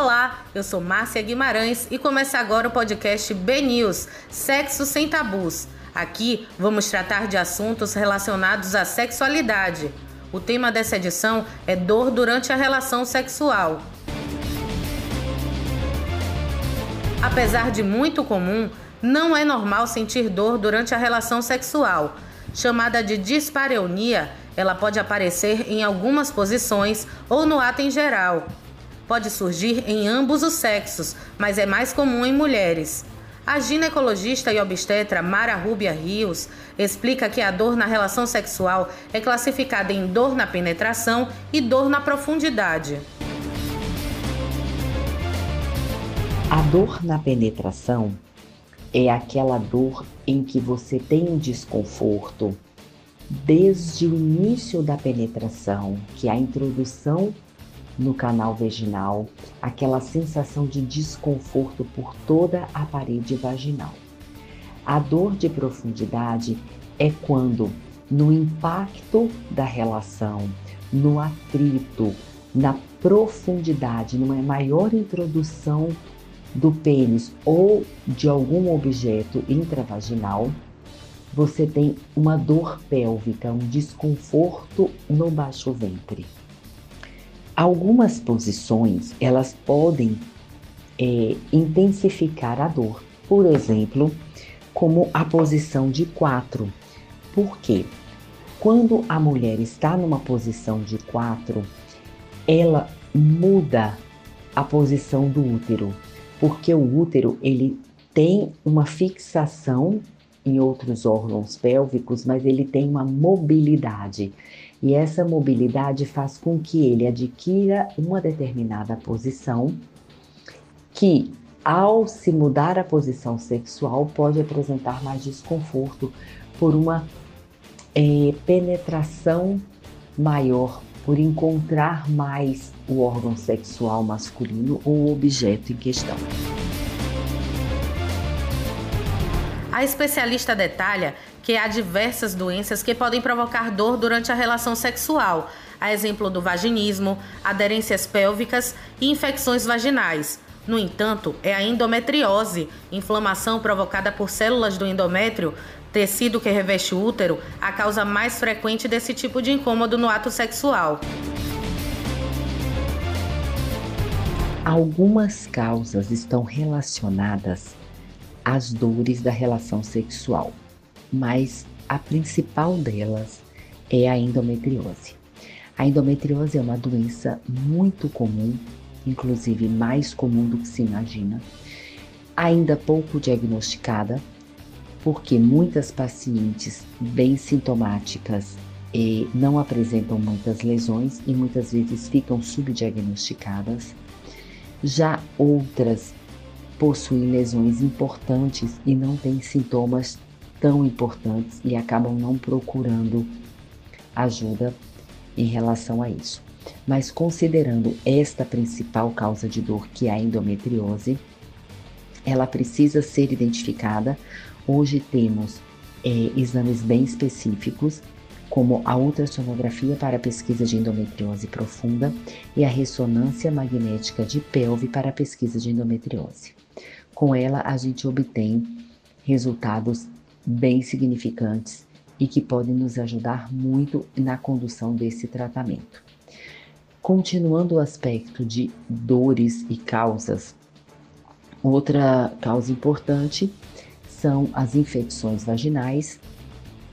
Olá, eu sou Márcia Guimarães e começa agora o podcast B News Sexo Sem Tabus. Aqui vamos tratar de assuntos relacionados à sexualidade. O tema dessa edição é dor durante a relação sexual. Apesar de muito comum, não é normal sentir dor durante a relação sexual. Chamada de dispareunia, ela pode aparecer em algumas posições ou no ato em geral. Pode surgir em ambos os sexos, mas é mais comum em mulheres. A ginecologista e obstetra Mara Rubia Rios explica que a dor na relação sexual é classificada em dor na penetração e dor na profundidade. A dor na penetração é aquela dor em que você tem desconforto desde o início da penetração, que é a introdução no canal vaginal, aquela sensação de desconforto por toda a parede vaginal. A dor de profundidade é quando, no impacto da relação, no atrito, na profundidade, numa maior introdução do pênis ou de algum objeto intravaginal, você tem uma dor pélvica, um desconforto no baixo ventre. Algumas posições elas podem é, intensificar a dor, por exemplo, como a posição de quatro. Por quê? Quando a mulher está numa posição de quatro, ela muda a posição do útero, porque o útero ele tem uma fixação em outros órgãos pélvicos, mas ele tem uma mobilidade. E essa mobilidade faz com que ele adquira uma determinada posição que, ao se mudar a posição sexual, pode apresentar mais desconforto por uma é, penetração maior, por encontrar mais o órgão sexual masculino ou o objeto em questão. A especialista detalha que há diversas doenças que podem provocar dor durante a relação sexual, a exemplo do vaginismo, aderências pélvicas e infecções vaginais. No entanto, é a endometriose, inflamação provocada por células do endométrio, tecido que reveste o útero, a causa mais frequente desse tipo de incômodo no ato sexual. Algumas causas estão relacionadas às dores da relação sexual mas a principal delas é a endometriose. A endometriose é uma doença muito comum, inclusive mais comum do que se imagina, ainda pouco diagnosticada, porque muitas pacientes bem sintomáticas e não apresentam muitas lesões e muitas vezes ficam subdiagnosticadas. Já outras possuem lesões importantes e não têm sintomas tão importantes e acabam não procurando ajuda em relação a isso. Mas considerando esta principal causa de dor, que é a endometriose, ela precisa ser identificada. Hoje temos é, exames bem específicos, como a ultrassonografia para pesquisa de endometriose profunda e a ressonância magnética de pelve para pesquisa de endometriose. Com ela, a gente obtém resultados bem significantes e que podem nos ajudar muito na condução desse tratamento. Continuando o aspecto de dores e causas, outra causa importante são as infecções vaginais,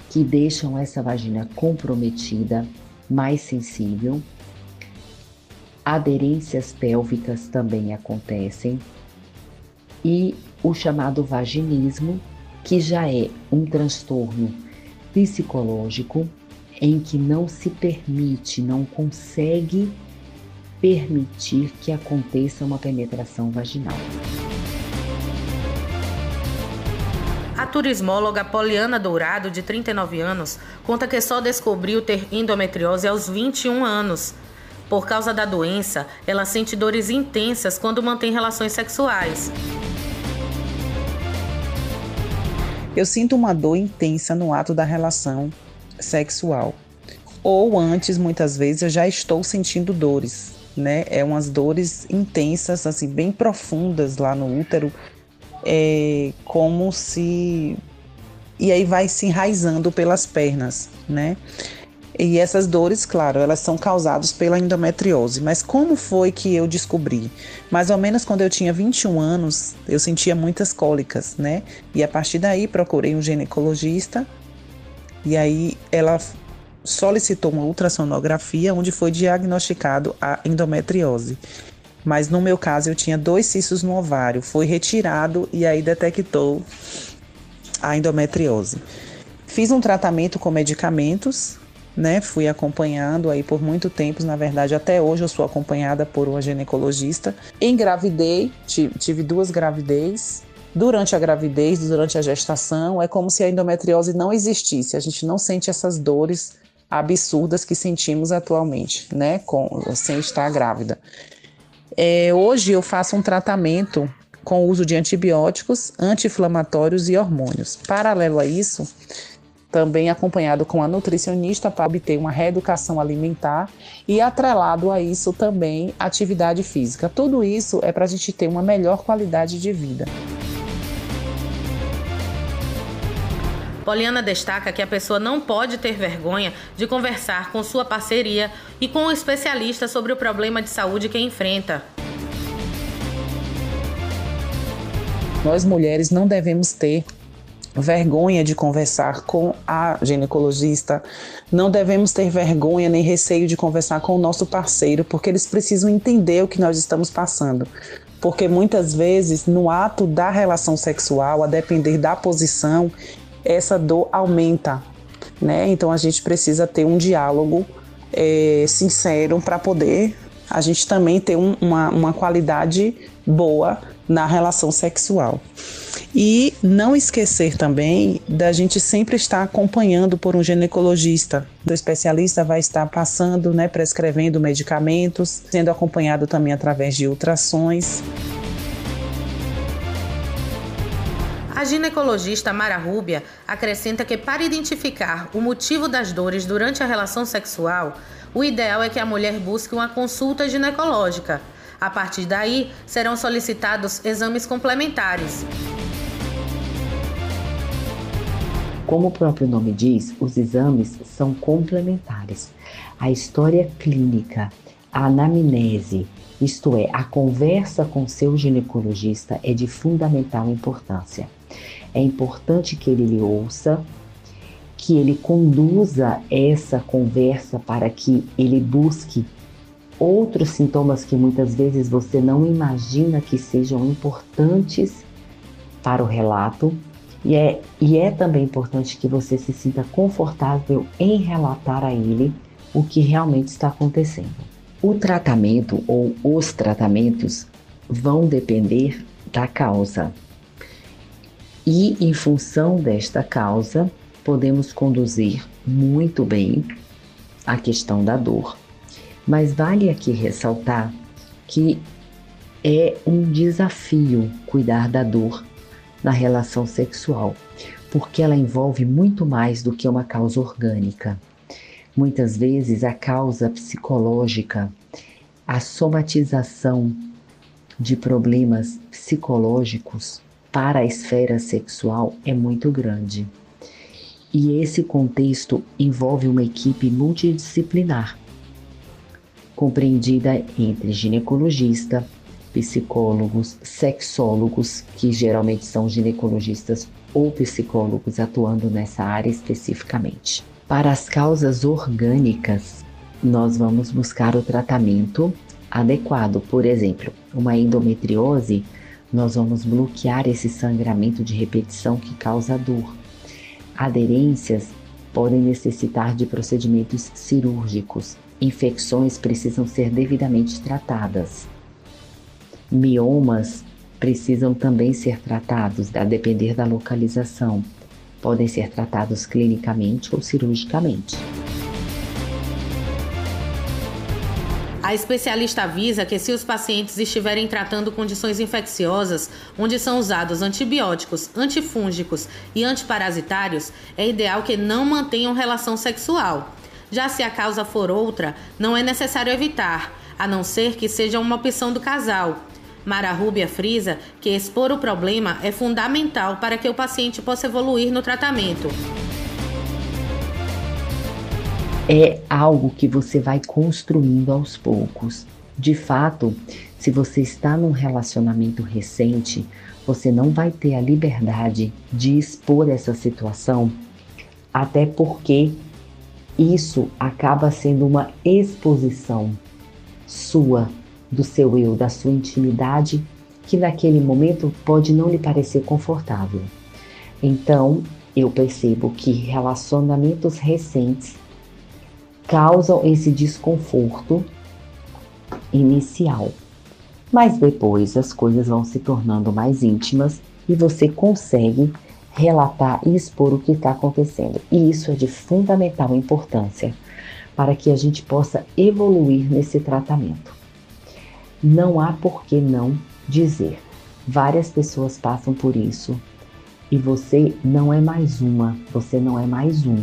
que deixam essa vagina comprometida, mais sensível. Aderências pélvicas também acontecem. E o chamado vaginismo, que já é um transtorno psicológico em que não se permite, não consegue permitir que aconteça uma penetração vaginal. A turismóloga Poliana Dourado, de 39 anos, conta que só descobriu ter endometriose aos 21 anos. Por causa da doença, ela sente dores intensas quando mantém relações sexuais. Eu sinto uma dor intensa no ato da relação sexual. Ou antes, muitas vezes, eu já estou sentindo dores. né? É umas dores intensas, assim, bem profundas lá no útero, é como se e aí vai se enraizando pelas pernas, né? E essas dores, claro, elas são causadas pela endometriose. Mas como foi que eu descobri? Mais ou menos quando eu tinha 21 anos, eu sentia muitas cólicas, né? E a partir daí procurei um ginecologista. E aí ela solicitou uma ultrassonografia onde foi diagnosticado a endometriose. Mas no meu caso eu tinha dois cistos no ovário, foi retirado e aí detectou a endometriose. Fiz um tratamento com medicamentos, né? Fui acompanhando aí por muito tempo, na verdade, até hoje eu sou acompanhada por uma ginecologista. Engravidei, tive duas gravidez. Durante a gravidez, durante a gestação, é como se a endometriose não existisse. A gente não sente essas dores absurdas que sentimos atualmente, né? Com, sem estar grávida. É, hoje eu faço um tratamento com o uso de antibióticos, anti-inflamatórios e hormônios. Paralelo a isso, também acompanhado com a nutricionista para obter uma reeducação alimentar e atrelado a isso também atividade física. Tudo isso é para a gente ter uma melhor qualidade de vida. Poliana destaca que a pessoa não pode ter vergonha de conversar com sua parceria e com o um especialista sobre o problema de saúde que enfrenta. Nós mulheres não devemos ter vergonha de conversar com a ginecologista, não devemos ter vergonha nem receio de conversar com o nosso parceiro, porque eles precisam entender o que nós estamos passando. Porque muitas vezes, no ato da relação sexual, a depender da posição, essa dor aumenta, né? Então a gente precisa ter um diálogo é, sincero para poder a gente também ter um, uma, uma qualidade boa na relação sexual. E não esquecer também da gente sempre estar acompanhando por um ginecologista. O especialista vai estar passando, né, prescrevendo medicamentos, sendo acompanhado também através de ultrações. A ginecologista Mara Rúbia acrescenta que, para identificar o motivo das dores durante a relação sexual, o ideal é que a mulher busque uma consulta ginecológica. A partir daí, serão solicitados exames complementares. Como o próprio nome diz, os exames são complementares. A história clínica, a anamnese, isto é, a conversa com seu ginecologista é de fundamental importância. É importante que ele lhe ouça, que ele conduza essa conversa para que ele busque outros sintomas que muitas vezes você não imagina que sejam importantes para o relato. E é, e é também importante que você se sinta confortável em relatar a ele o que realmente está acontecendo. O tratamento ou os tratamentos vão depender da causa. E em função desta causa, podemos conduzir muito bem a questão da dor. Mas vale aqui ressaltar que é um desafio cuidar da dor na relação sexual, porque ela envolve muito mais do que uma causa orgânica. Muitas vezes a causa psicológica, a somatização de problemas psicológicos para a esfera sexual é muito grande. E esse contexto envolve uma equipe multidisciplinar, compreendida entre ginecologista, psicólogos, sexólogos, que geralmente são ginecologistas ou psicólogos atuando nessa área especificamente. Para as causas orgânicas, nós vamos buscar o tratamento adequado. Por exemplo, uma endometriose nós vamos bloquear esse sangramento de repetição que causa dor. Aderências podem necessitar de procedimentos cirúrgicos. Infecções precisam ser devidamente tratadas. Miomas precisam também ser tratados, a depender da localização. Podem ser tratados clinicamente ou cirurgicamente. A especialista avisa que se os pacientes estiverem tratando condições infecciosas, onde são usados antibióticos, antifúngicos e antiparasitários, é ideal que não mantenham relação sexual. Já se a causa for outra, não é necessário evitar, a não ser que seja uma opção do casal. Mara Rúbia frisa que expor o problema é fundamental para que o paciente possa evoluir no tratamento. É algo que você vai construindo aos poucos. De fato, se você está num relacionamento recente, você não vai ter a liberdade de expor essa situação, até porque isso acaba sendo uma exposição sua, do seu eu, da sua intimidade, que naquele momento pode não lhe parecer confortável. Então, eu percebo que relacionamentos recentes causam esse desconforto inicial. Mas depois as coisas vão se tornando mais íntimas e você consegue relatar e expor o que está acontecendo. E isso é de fundamental importância para que a gente possa evoluir nesse tratamento. Não há por que não dizer. Várias pessoas passam por isso e você não é mais uma, você não é mais um,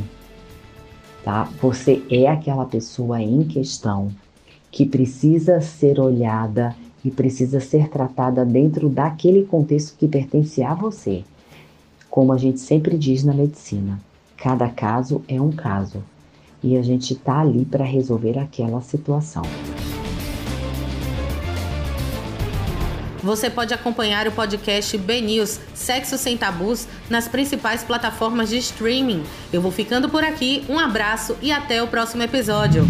tá? Você é aquela pessoa em questão que precisa ser olhada e precisa ser tratada dentro daquele contexto que pertence a você. Como a gente sempre diz na medicina, cada caso é um caso e a gente está ali para resolver aquela situação. Você pode acompanhar o podcast BNews Sexo Sem Tabus nas principais plataformas de streaming. Eu vou ficando por aqui, um abraço e até o próximo episódio.